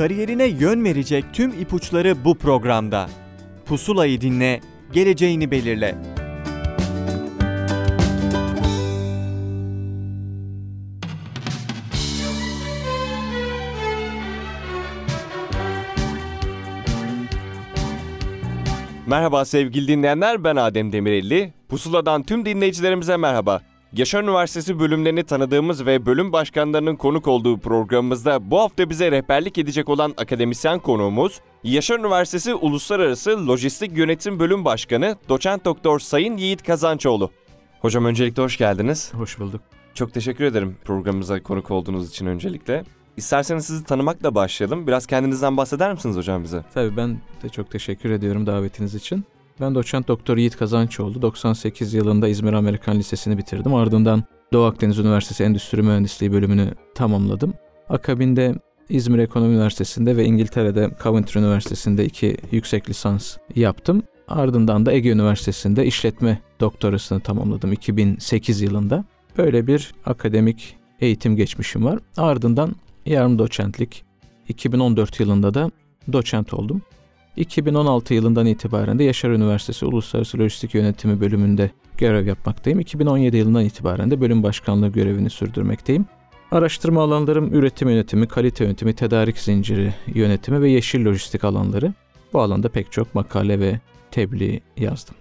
Kariyerine yön verecek tüm ipuçları bu programda. Pusulayı dinle, geleceğini belirle. Merhaba sevgili dinleyenler ben Adem Demirelli. Pusula'dan tüm dinleyicilerimize merhaba. Yaşar Üniversitesi bölümlerini tanıdığımız ve bölüm başkanlarının konuk olduğu programımızda bu hafta bize rehberlik edecek olan akademisyen konuğumuz Yaşar Üniversitesi Uluslararası Lojistik Yönetim Bölüm Başkanı Doçent Doktor Sayın Yiğit Kazançoğlu. Hocam öncelikle hoş geldiniz. Hoş bulduk. Çok teşekkür ederim programımıza konuk olduğunuz için öncelikle. İsterseniz sizi tanımakla başlayalım. Biraz kendinizden bahseder misiniz hocam bize? Tabii ben de çok teşekkür ediyorum davetiniz için. Ben doçent doktor Yiğit Kazançoğlu. 98 yılında İzmir Amerikan Lisesi'ni bitirdim. Ardından Doğu Akdeniz Üniversitesi Endüstri Mühendisliği bölümünü tamamladım. Akabinde İzmir Ekonomi Üniversitesi'nde ve İngiltere'de Coventry Üniversitesi'nde iki yüksek lisans yaptım. Ardından da Ege Üniversitesi'nde işletme doktorasını tamamladım 2008 yılında. Böyle bir akademik eğitim geçmişim var. Ardından yarım doçentlik 2014 yılında da doçent oldum. 2016 yılından itibaren de Yaşar Üniversitesi Uluslararası Lojistik Yönetimi bölümünde görev yapmaktayım. 2017 yılından itibaren de bölüm başkanlığı görevini sürdürmekteyim. Araştırma alanlarım üretim yönetimi, kalite yönetimi, tedarik zinciri yönetimi ve yeşil lojistik alanları. Bu alanda pek çok makale ve tebliğ yazdım.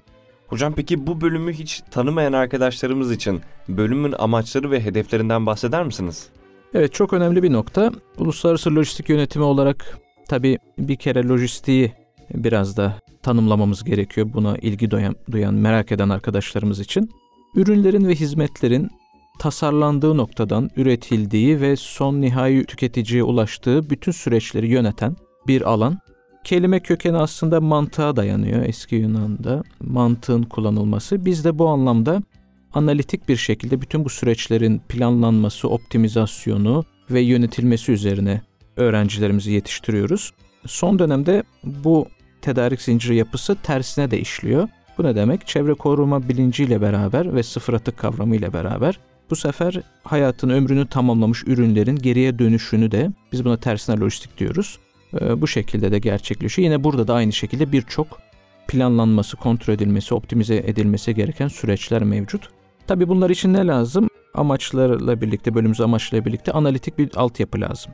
Hocam peki bu bölümü hiç tanımayan arkadaşlarımız için bölümün amaçları ve hedeflerinden bahseder misiniz? Evet çok önemli bir nokta. Uluslararası lojistik yönetimi olarak tabii bir kere lojistiği biraz da tanımlamamız gerekiyor. Buna ilgi duyan, duyan merak eden arkadaşlarımız için. Ürünlerin ve hizmetlerin tasarlandığı noktadan üretildiği ve son nihai tüketiciye ulaştığı bütün süreçleri yöneten bir alan. Kelime kökeni aslında mantığa dayanıyor eski Yunan'da. Mantığın kullanılması. Biz de bu anlamda analitik bir şekilde bütün bu süreçlerin planlanması, optimizasyonu ve yönetilmesi üzerine öğrencilerimizi yetiştiriyoruz. Son dönemde bu tedarik zinciri yapısı tersine de işliyor. Bu ne demek? Çevre koruma bilinciyle beraber ve sıfır atık kavramıyla beraber bu sefer hayatın ömrünü tamamlamış ürünlerin geriye dönüşünü de biz buna tersine lojistik diyoruz. Ee, bu şekilde de gerçekleşiyor. Yine burada da aynı şekilde birçok planlanması, kontrol edilmesi, optimize edilmesi gereken süreçler mevcut. Tabi bunlar için ne lazım? Amaçlarla birlikte, bölümümüz amaçlarıyla birlikte analitik bir altyapı lazım.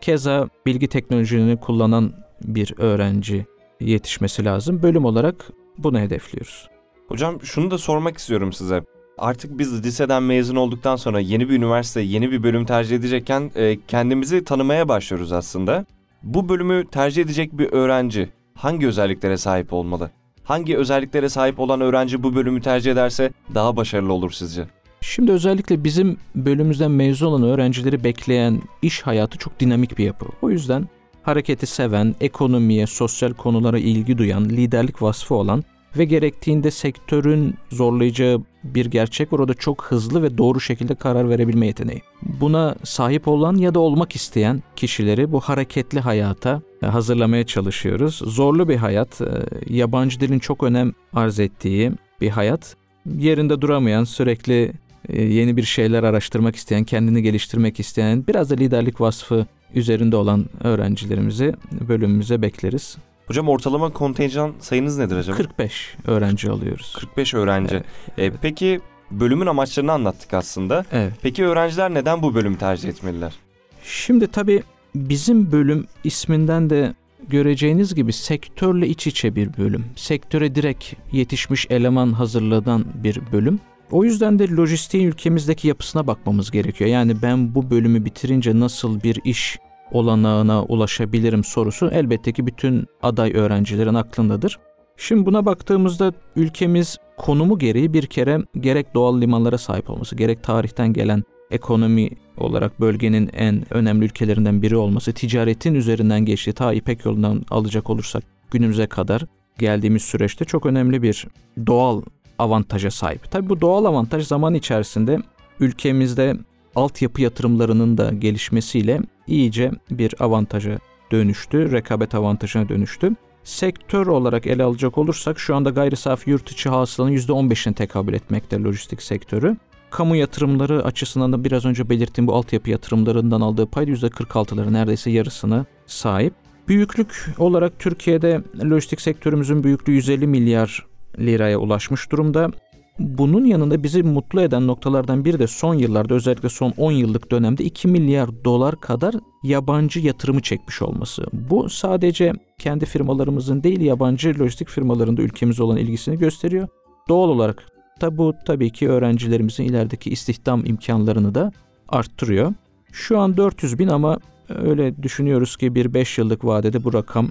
Keza bilgi teknolojilerini kullanan bir öğrenci yetişmesi lazım. Bölüm olarak bunu hedefliyoruz. Hocam şunu da sormak istiyorum size. Artık biz liseden mezun olduktan sonra yeni bir üniversite, yeni bir bölüm tercih edecekken e, kendimizi tanımaya başlıyoruz aslında. Bu bölümü tercih edecek bir öğrenci hangi özelliklere sahip olmalı? Hangi özelliklere sahip olan öğrenci bu bölümü tercih ederse daha başarılı olur sizce? Şimdi özellikle bizim bölümümüzden mezun olan öğrencileri bekleyen iş hayatı çok dinamik bir yapı. O yüzden hareketi seven, ekonomiye, sosyal konulara ilgi duyan, liderlik vasfı olan ve gerektiğinde sektörün zorlayacağı bir gerçek var. O da çok hızlı ve doğru şekilde karar verebilme yeteneği. Buna sahip olan ya da olmak isteyen kişileri bu hareketli hayata e, hazırlamaya çalışıyoruz. Zorlu bir hayat, e, yabancı dilin çok önem arz ettiği bir hayat. Yerinde duramayan, sürekli e, yeni bir şeyler araştırmak isteyen, kendini geliştirmek isteyen, biraz da liderlik vasfı üzerinde olan öğrencilerimizi bölümümüze bekleriz. Hocam ortalama kontenjan sayınız nedir acaba? 45 öğrenci alıyoruz. 45 öğrenci. Evet, evet. E, peki bölümün amaçlarını anlattık aslında. Evet. Peki öğrenciler neden bu bölümü tercih etmeliler? Şimdi tabii bizim bölüm isminden de göreceğiniz gibi sektörle iç içe bir bölüm. Sektöre direkt yetişmiş eleman hazırladan bir bölüm. O yüzden de lojistiğin ülkemizdeki yapısına bakmamız gerekiyor. Yani ben bu bölümü bitirince nasıl bir iş olanağına ulaşabilirim sorusu elbette ki bütün aday öğrencilerin aklındadır. Şimdi buna baktığımızda ülkemiz konumu gereği bir kere gerek doğal limanlara sahip olması, gerek tarihten gelen ekonomi olarak bölgenin en önemli ülkelerinden biri olması, ticaretin üzerinden geçtiği ta İpek yolundan alacak olursak günümüze kadar geldiğimiz süreçte çok önemli bir doğal avantaja sahip. Tabii bu doğal avantaj zaman içerisinde ülkemizde altyapı yatırımlarının da gelişmesiyle iyice bir avantaja dönüştü, rekabet avantajına dönüştü. Sektör olarak ele alacak olursak şu anda gayri safi yurt içi hasılanın %15'ine tekabül etmekte lojistik sektörü. Kamu yatırımları açısından da biraz önce belirttiğim bu altyapı yatırımlarından aldığı pay %46'ları neredeyse yarısını sahip. Büyüklük olarak Türkiye'de lojistik sektörümüzün büyüklüğü 150 milyar liraya ulaşmış durumda. Bunun yanında bizi mutlu eden noktalardan biri de son yıllarda özellikle son 10 yıllık dönemde 2 milyar dolar kadar yabancı yatırımı çekmiş olması. Bu sadece kendi firmalarımızın değil yabancı lojistik firmalarında ülkemize olan ilgisini gösteriyor. Doğal olarak da bu tabii ki öğrencilerimizin ilerideki istihdam imkanlarını da arttırıyor. Şu an 400 bin ama öyle düşünüyoruz ki bir 5 yıllık vadede bu rakam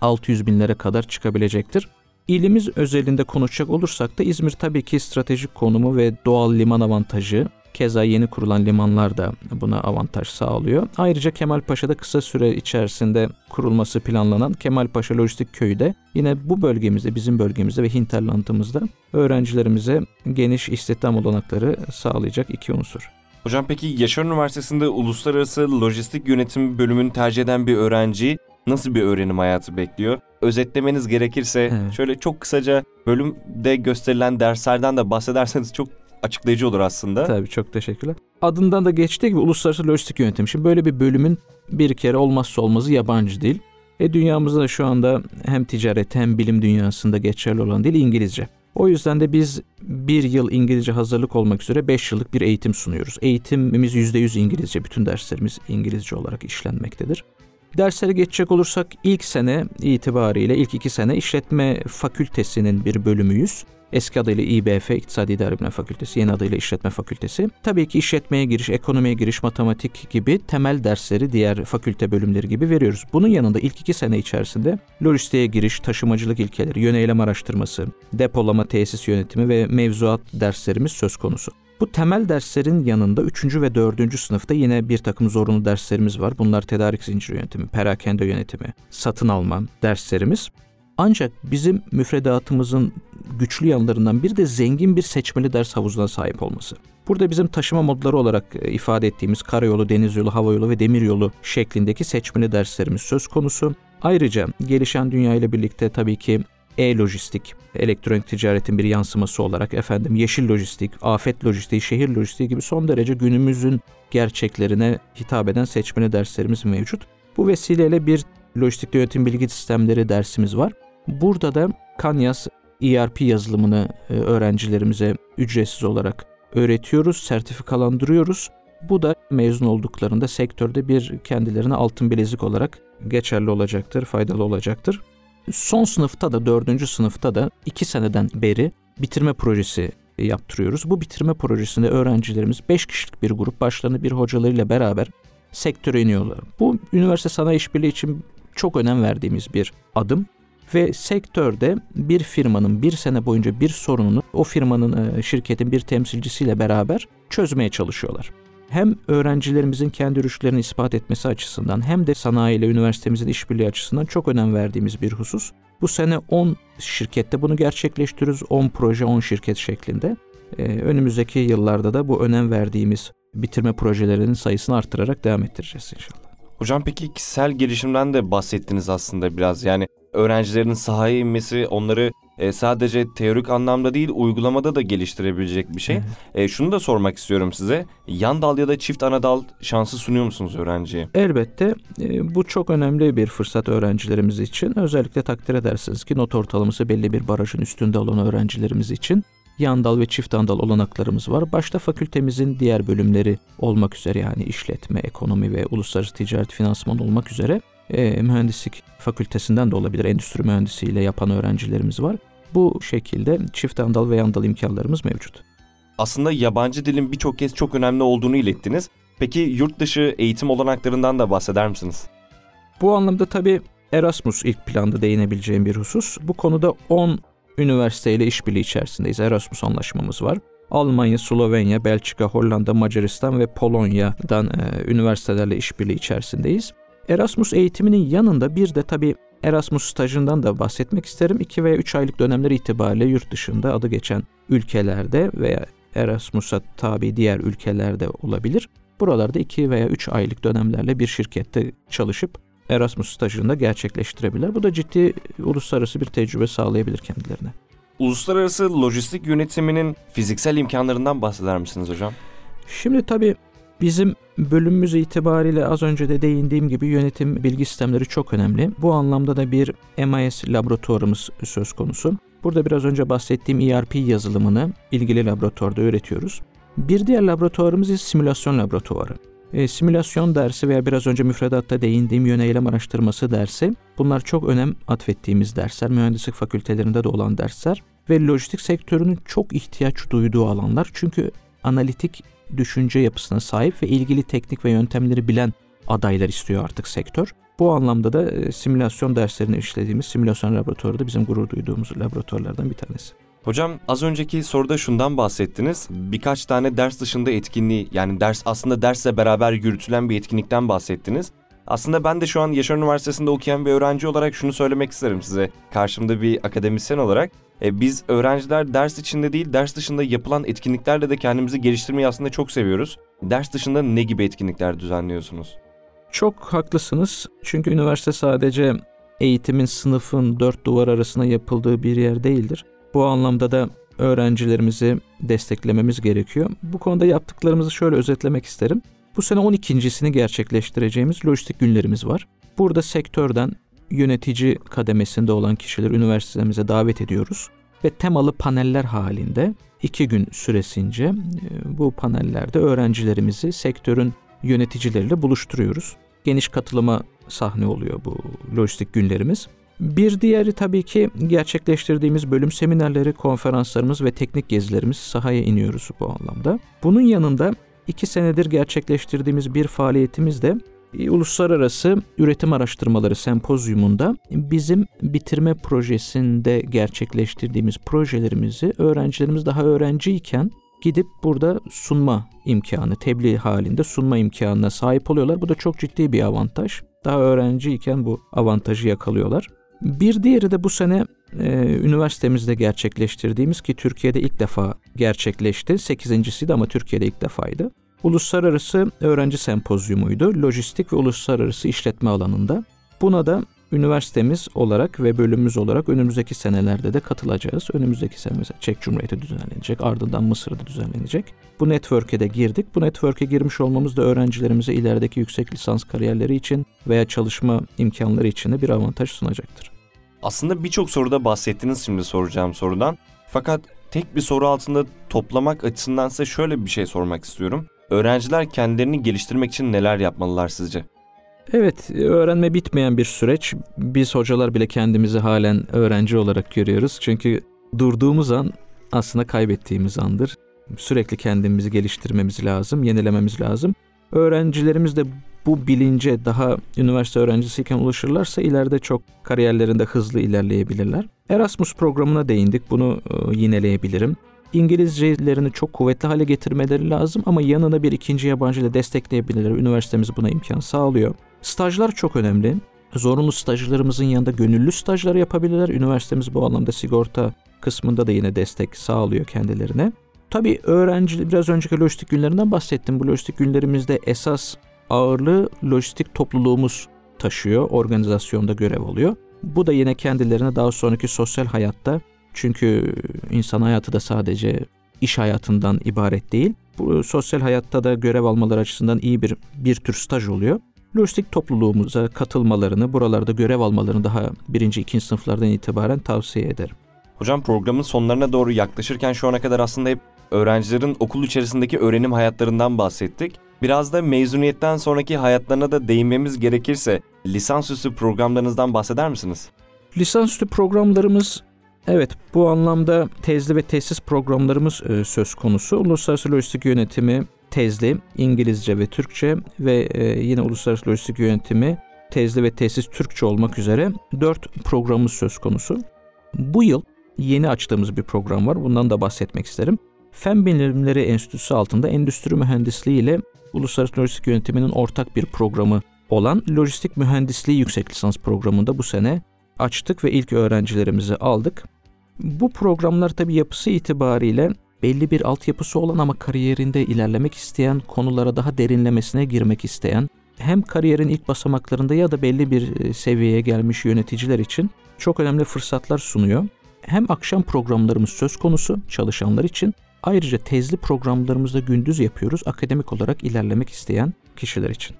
600 binlere kadar çıkabilecektir. İlimiz özelinde konuşacak olursak da İzmir tabii ki stratejik konumu ve doğal liman avantajı, keza yeni kurulan limanlar da buna avantaj sağlıyor. Ayrıca Kemalpaşa'da kısa süre içerisinde kurulması planlanan Kemalpaşa Lojistik Köyü de yine bu bölgemizde, bizim bölgemizde ve hinterlandımızda öğrencilerimize geniş istihdam olanakları sağlayacak iki unsur. Hocam peki Yaşar Üniversitesi'nde uluslararası lojistik yönetim bölümünü tercih eden bir öğrenci nasıl bir öğrenim hayatı bekliyor? Özetlemeniz gerekirse Evet. şöyle çok kısaca bölümde gösterilen derslerden de bahsederseniz çok açıklayıcı olur aslında. Tabii çok teşekkürler. Adından da geçtiği gibi uluslararası lojistik yönetim. Şimdi böyle bir bölümün bir kere olmazsa olmazı yabancı dil. E dünyamızda da şu anda hem ticaret hem bilim dünyasında geçerli olan dil İngilizce. O yüzden de biz bir yıl İngilizce hazırlık olmak üzere 5 yıllık bir eğitim sunuyoruz. Eğitimimiz %100 İngilizce. Bütün derslerimiz İngilizce olarak işlenmektedir. Derslere geçecek olursak ilk sene itibariyle ilk iki sene işletme fakültesinin bir bölümüyüz. Eski adıyla İBF İktisadi İdare Bilimleri Fakültesi, yeni adıyla İşletme Fakültesi. Tabii ki işletmeye giriş, ekonomiye giriş, matematik gibi temel dersleri diğer fakülte bölümleri gibi veriyoruz. Bunun yanında ilk iki sene içerisinde lojistiğe giriş, taşımacılık ilkeleri, yöneylem araştırması, depolama, tesis yönetimi ve mevzuat derslerimiz söz konusu. Bu temel derslerin yanında 3. ve 4. sınıfta yine bir takım zorunlu derslerimiz var. Bunlar tedarik zinciri yönetimi, perakende yönetimi, satın alma derslerimiz. Ancak bizim müfredatımızın güçlü yanlarından bir de zengin bir seçmeli ders havuzuna sahip olması. Burada bizim taşıma modları olarak e, ifade ettiğimiz karayolu, deniz yolu, hava yolu ve demir yolu şeklindeki seçmeli derslerimiz söz konusu. Ayrıca gelişen dünya ile birlikte tabii ki e-lojistik, elektronik ticaretin bir yansıması olarak efendim yeşil lojistik, afet lojistiği, şehir lojistiği gibi son derece günümüzün gerçeklerine hitap eden seçmeli derslerimiz mevcut. Bu vesileyle bir lojistik yönetim bilgi sistemleri dersimiz var. Burada da Kanyas ERP yazılımını e, öğrencilerimize ücretsiz olarak öğretiyoruz, sertifikalandırıyoruz. Bu da mezun olduklarında sektörde bir kendilerine altın bilezik olarak geçerli olacaktır, faydalı olacaktır. Son sınıfta da dördüncü sınıfta da iki seneden beri bitirme projesi yaptırıyoruz. Bu bitirme projesinde öğrencilerimiz 5 kişilik bir grup başlarında bir hocalarıyla beraber sektöre iniyorlar. Bu üniversite sanayi işbirliği için çok önem verdiğimiz bir adım ve sektörde bir firmanın bir sene boyunca bir sorununu o firmanın e, şirketin bir temsilcisiyle beraber çözmeye çalışıyorlar. Hem öğrencilerimizin kendi rüştlerini ispat etmesi açısından hem de sanayi ile üniversitemizin işbirliği açısından çok önem verdiğimiz bir husus. Bu sene 10 şirkette bunu gerçekleştiriyoruz. 10 proje 10 şirket şeklinde. Ee, önümüzdeki yıllarda da bu önem verdiğimiz bitirme projelerinin sayısını arttırarak devam ettireceğiz inşallah. Hocam peki kişisel gelişimden de bahsettiniz aslında biraz. Yani öğrencilerin sahaya inmesi onları e, sadece teorik anlamda değil uygulamada da geliştirebilecek bir şey. Evet. E, şunu da sormak istiyorum size. Yan dal ya da çift ana dal şansı sunuyor musunuz öğrenciye? Elbette e, bu çok önemli bir fırsat öğrencilerimiz için. Özellikle takdir edersiniz ki not ortalaması belli bir barajın üstünde olan öğrencilerimiz için yan dal ve çift andal olanaklarımız var. Başta fakültemizin diğer bölümleri olmak üzere yani işletme, ekonomi ve uluslararası ticaret finansman olmak üzere e, mühendislik fakültesinden de olabilir. Endüstri mühendisiyle yapan öğrencilerimiz var. Bu şekilde çift andal ve yan dal imkanlarımız mevcut. Aslında yabancı dilin birçok kez çok önemli olduğunu ilettiniz. Peki yurt dışı eğitim olanaklarından da bahseder misiniz? Bu anlamda tabii Erasmus ilk planda değinebileceğim bir husus. Bu konuda 10 üniversiteyle işbirliği içerisindeyiz. Erasmus anlaşmamız var. Almanya, Slovenya, Belçika, Hollanda, Macaristan ve Polonya'dan e, üniversitelerle işbirliği içerisindeyiz. Erasmus eğitiminin yanında bir de tabii Erasmus stajından da bahsetmek isterim. 2 veya 3 aylık dönemler itibariyle yurt dışında adı geçen ülkelerde veya Erasmus'a tabi diğer ülkelerde olabilir. Buralarda 2 veya 3 aylık dönemlerle bir şirkette çalışıp Erasmus stajını da gerçekleştirebilir. Bu da ciddi uluslararası bir tecrübe sağlayabilir kendilerine. Uluslararası lojistik yönetiminin fiziksel imkanlarından bahseder misiniz hocam? Şimdi tabii Bizim bölümümüz itibariyle az önce de değindiğim gibi yönetim bilgi sistemleri çok önemli. Bu anlamda da bir MIS laboratuvarımız söz konusu. Burada biraz önce bahsettiğim ERP yazılımını ilgili laboratuvarda öğretiyoruz. Bir diğer laboratuvarımız ise simülasyon laboratuvarı. E, simülasyon dersi veya biraz önce müfredatta değindiğim yöneylem araştırması dersi bunlar çok önem atfettiğimiz dersler. Mühendislik fakültelerinde de olan dersler ve lojistik sektörünün çok ihtiyaç duyduğu alanlar. Çünkü analitik düşünce yapısına sahip ve ilgili teknik ve yöntemleri bilen adaylar istiyor artık sektör. Bu anlamda da e, simülasyon derslerini işlediğimiz simülasyon laboratuvarı da bizim gurur duyduğumuz laboratuvarlardan bir tanesi. Hocam az önceki soruda şundan bahsettiniz. Birkaç tane ders dışında etkinliği yani ders aslında dersle beraber yürütülen bir etkinlikten bahsettiniz. Aslında ben de şu an Yaşar Üniversitesi'nde okuyan bir öğrenci olarak şunu söylemek isterim size. Karşımda bir akademisyen olarak. E, biz öğrenciler ders içinde değil ders dışında yapılan etkinliklerle de kendimizi geliştirmeyi aslında çok seviyoruz. Ders dışında ne gibi etkinlikler düzenliyorsunuz? Çok haklısınız. Çünkü üniversite sadece eğitimin sınıfın dört duvar arasında yapıldığı bir yer değildir. Bu anlamda da öğrencilerimizi desteklememiz gerekiyor. Bu konuda yaptıklarımızı şöyle özetlemek isterim. Bu sene 12.sini gerçekleştireceğimiz lojistik günlerimiz var. Burada sektörden yönetici kademesinde olan kişileri üniversitemize davet ediyoruz ve temalı paneller halinde iki gün süresince e, bu panellerde öğrencilerimizi sektörün yöneticileriyle buluşturuyoruz. Geniş katılıma sahne oluyor bu lojistik günlerimiz. Bir diğeri tabii ki gerçekleştirdiğimiz bölüm seminerleri, konferanslarımız ve teknik gezilerimiz sahaya iniyoruz bu anlamda. Bunun yanında iki senedir gerçekleştirdiğimiz bir faaliyetimiz de Uluslararası Üretim Araştırmaları Sempozyumunda bizim bitirme projesinde gerçekleştirdiğimiz projelerimizi öğrencilerimiz daha öğrenciyken gidip burada sunma imkanı, tebliğ halinde sunma imkanına sahip oluyorlar. Bu da çok ciddi bir avantaj. Daha öğrenciyken bu avantajı yakalıyorlar. Bir diğeri de bu sene e, üniversitemizde gerçekleştirdiğimiz ki Türkiye'de ilk defa gerçekleşti. Sekizincisiydi ama Türkiye'de ilk defaydı. Uluslararası Öğrenci Sempozyumuydu. Lojistik ve uluslararası işletme alanında. Buna da üniversitemiz olarak ve bölümümüz olarak önümüzdeki senelerde de katılacağız. Önümüzdeki sene mesela Çek Cumhuriyeti düzenlenecek, ardından Mısır'da düzenlenecek. Bu network'e de girdik. Bu network'e girmiş olmamız da öğrencilerimize ilerideki yüksek lisans kariyerleri için veya çalışma imkanları için de bir avantaj sunacaktır. Aslında birçok soruda bahsettiniz şimdi soracağım sorudan. Fakat tek bir soru altında toplamak açısından size şöyle bir şey sormak istiyorum. Öğrenciler kendilerini geliştirmek için neler yapmalılar sizce? Evet, öğrenme bitmeyen bir süreç. Biz hocalar bile kendimizi halen öğrenci olarak görüyoruz. Çünkü durduğumuz an aslında kaybettiğimiz andır. Sürekli kendimizi geliştirmemiz lazım, yenilememiz lazım. Öğrencilerimiz de bu bilince daha üniversite öğrencisiyken ulaşırlarsa ileride çok kariyerlerinde hızlı ilerleyebilirler. Erasmus programına değindik. Bunu e, yineleyebilirim. İngilizcelerini çok kuvvetli hale getirmeleri lazım ama yanına bir ikinci yabancı ile destekleyebilirler. Üniversitemiz buna imkan sağlıyor. Stajlar çok önemli. Zorunlu stajlarımızın yanında gönüllü stajlar yapabilirler. Üniversitemiz bu anlamda sigorta kısmında da yine destek sağlıyor kendilerine. Tabii öğrenci biraz önceki lojistik günlerinden bahsettim. Bu lojistik günlerimizde esas ağırlığı lojistik topluluğumuz taşıyor. Organizasyonda görev oluyor. Bu da yine kendilerine daha sonraki sosyal hayatta çünkü insan hayatı da sadece iş hayatından ibaret değil. Bu sosyal hayatta da görev almaları açısından iyi bir bir tür staj oluyor. Lojistik topluluğumuza katılmalarını, buralarda görev almalarını daha birinci, ikinci sınıflardan itibaren tavsiye ederim. Hocam programın sonlarına doğru yaklaşırken şu ana kadar aslında hep öğrencilerin okul içerisindeki öğrenim hayatlarından bahsettik. Biraz da mezuniyetten sonraki hayatlarına da değinmemiz gerekirse lisansüstü programlarınızdan bahseder misiniz? Lisansüstü programlarımız Evet, bu anlamda tezli ve tesis programlarımız e, söz konusu. Uluslararası Lojistik Yönetimi tezli, İngilizce ve Türkçe ve e, yine Uluslararası Lojistik Yönetimi tezli ve tesis Türkçe olmak üzere dört programımız söz konusu. Bu yıl yeni açtığımız bir program var. Bundan da bahsetmek isterim. Fen Bilimleri Enstitüsü altında endüstri mühendisliği ile Uluslararası Lojistik Yönetimi'nin ortak bir programı olan Lojistik Mühendisliği Yüksek Lisans Programı'nda bu sene açtık ve ilk öğrencilerimizi aldık. Bu programlar tabi yapısı itibariyle belli bir altyapısı olan ama kariyerinde ilerlemek isteyen, konulara daha derinlemesine girmek isteyen, hem kariyerin ilk basamaklarında ya da belli bir e, seviyeye gelmiş yöneticiler için çok önemli fırsatlar sunuyor. Hem akşam programlarımız söz konusu çalışanlar için Ayrıca tezli programlarımızda gündüz yapıyoruz akademik olarak ilerlemek isteyen kişiler için.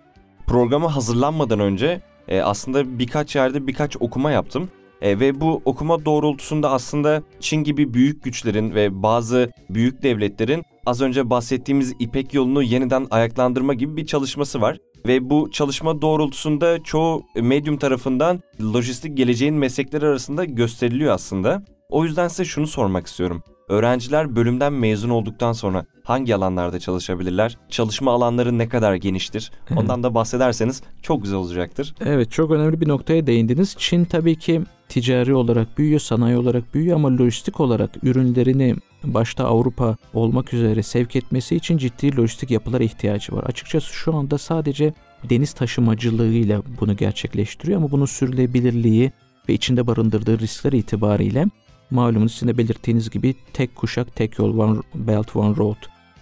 Programa hazırlanmadan önce e, aslında birkaç yerde birkaç okuma yaptım. E, ve bu okuma doğrultusunda aslında Çin gibi büyük güçlerin ve bazı büyük devletlerin az önce bahsettiğimiz İpek yolunu yeniden ayaklandırma gibi bir çalışması var. Ve bu çalışma doğrultusunda çoğu medyum tarafından lojistik geleceğin meslekleri arasında gösteriliyor aslında. O yüzden size şunu sormak istiyorum. Öğrenciler bölümden mezun olduktan sonra hangi alanlarda çalışabilirler? Çalışma alanları ne kadar geniştir? Ondan da bahsederseniz çok güzel olacaktır. Evet çok önemli bir noktaya değindiniz. Çin tabii ki ticari olarak büyüyor, sanayi olarak büyüyor ama lojistik olarak ürünlerini başta Avrupa olmak üzere sevk etmesi için ciddi lojistik yapılara ihtiyacı var. Açıkçası şu anda sadece deniz taşımacılığıyla bunu gerçekleştiriyor ama bunun sürülebilirliği ve içinde barındırdığı riskler itibariyle malumunuz sizin de belirttiğiniz gibi tek kuşak tek yol One Belt One Road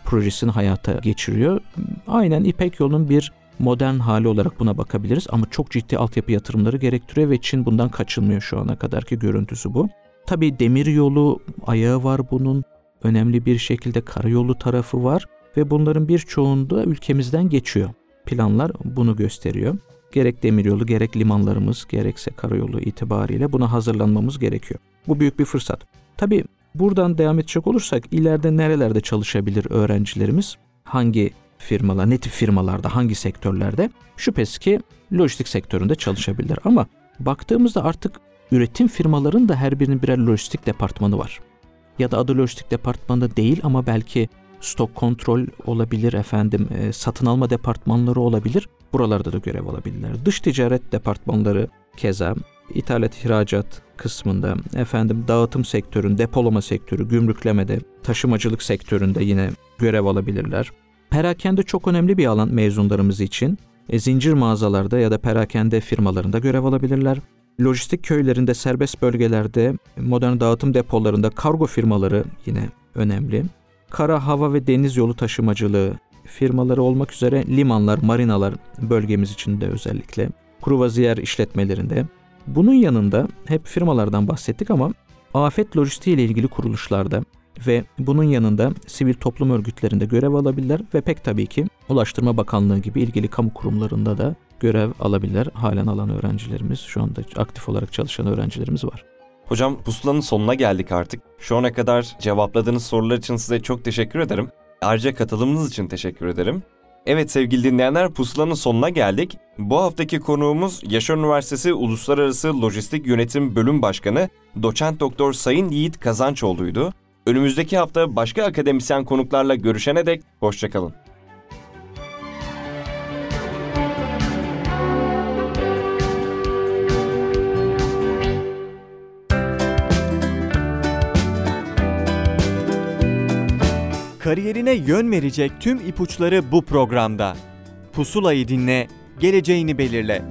projesini hayata geçiriyor. Aynen İpek yolunun bir modern hali olarak buna bakabiliriz ama çok ciddi altyapı yatırımları gerektiriyor ve Çin bundan kaçınmıyor şu ana kadarki görüntüsü bu. Tabii demir yolu ayağı var bunun. Önemli bir şekilde karayolu tarafı var ve bunların birçoğunda ülkemizden geçiyor. Planlar bunu gösteriyor. Gerek demiryolu gerek limanlarımız gerekse karayolu itibariyle buna hazırlanmamız gerekiyor. Bu büyük bir fırsat. Tabii buradan devam edecek olursak ileride nerelerde çalışabilir öğrencilerimiz? Hangi firmalar, ne tip firmalarda, hangi sektörlerde? Şüphesiz ki lojistik sektöründe çalışabilirler ama baktığımızda artık üretim firmaların da her birinin birer lojistik departmanı var. Ya da adı lojistik departmanı değil ama belki stok kontrol olabilir efendim, e, satın alma departmanları olabilir. Buralarda da görev alabilirler. Dış ticaret departmanları keza ithalat ihracat kısmında efendim dağıtım sektörün, depolama sektörü, gümrüklemede, taşımacılık sektöründe yine görev alabilirler. Perakende çok önemli bir alan mezunlarımız için. E, zincir mağazalarda ya da perakende firmalarında görev alabilirler. Lojistik köylerinde, serbest bölgelerde, modern dağıtım depolarında kargo firmaları yine önemli. Kara, hava ve deniz yolu taşımacılığı firmaları olmak üzere limanlar, marinalar bölgemiz için de özellikle kruvaziyer işletmelerinde. Bunun yanında hep firmalardan bahsettik ama afet lojistiği ile ilgili kuruluşlarda ve bunun yanında sivil toplum örgütlerinde görev alabilirler ve pek tabii ki Ulaştırma Bakanlığı gibi ilgili kamu kurumlarında da görev alabilirler. Halen alan öğrencilerimiz, şu anda aktif olarak çalışan öğrencilerimiz var. Hocam pusulanın sonuna geldik artık. Şu ana kadar cevapladığınız sorular için size çok teşekkür ederim. Ayrıca katılımınız için teşekkür ederim. Evet sevgili dinleyenler pusulanın sonuna geldik. Bu haftaki konuğumuz Yaşar Üniversitesi Uluslararası Lojistik Yönetim Bölüm Başkanı Doçent Doktor Sayın Yiğit Kazançoğlu'ydu. Önümüzdeki hafta başka akademisyen konuklarla görüşene dek hoşçakalın. Kariyerine yön verecek tüm ipuçları bu programda. Pusulayı dinle, geleceğini belirle.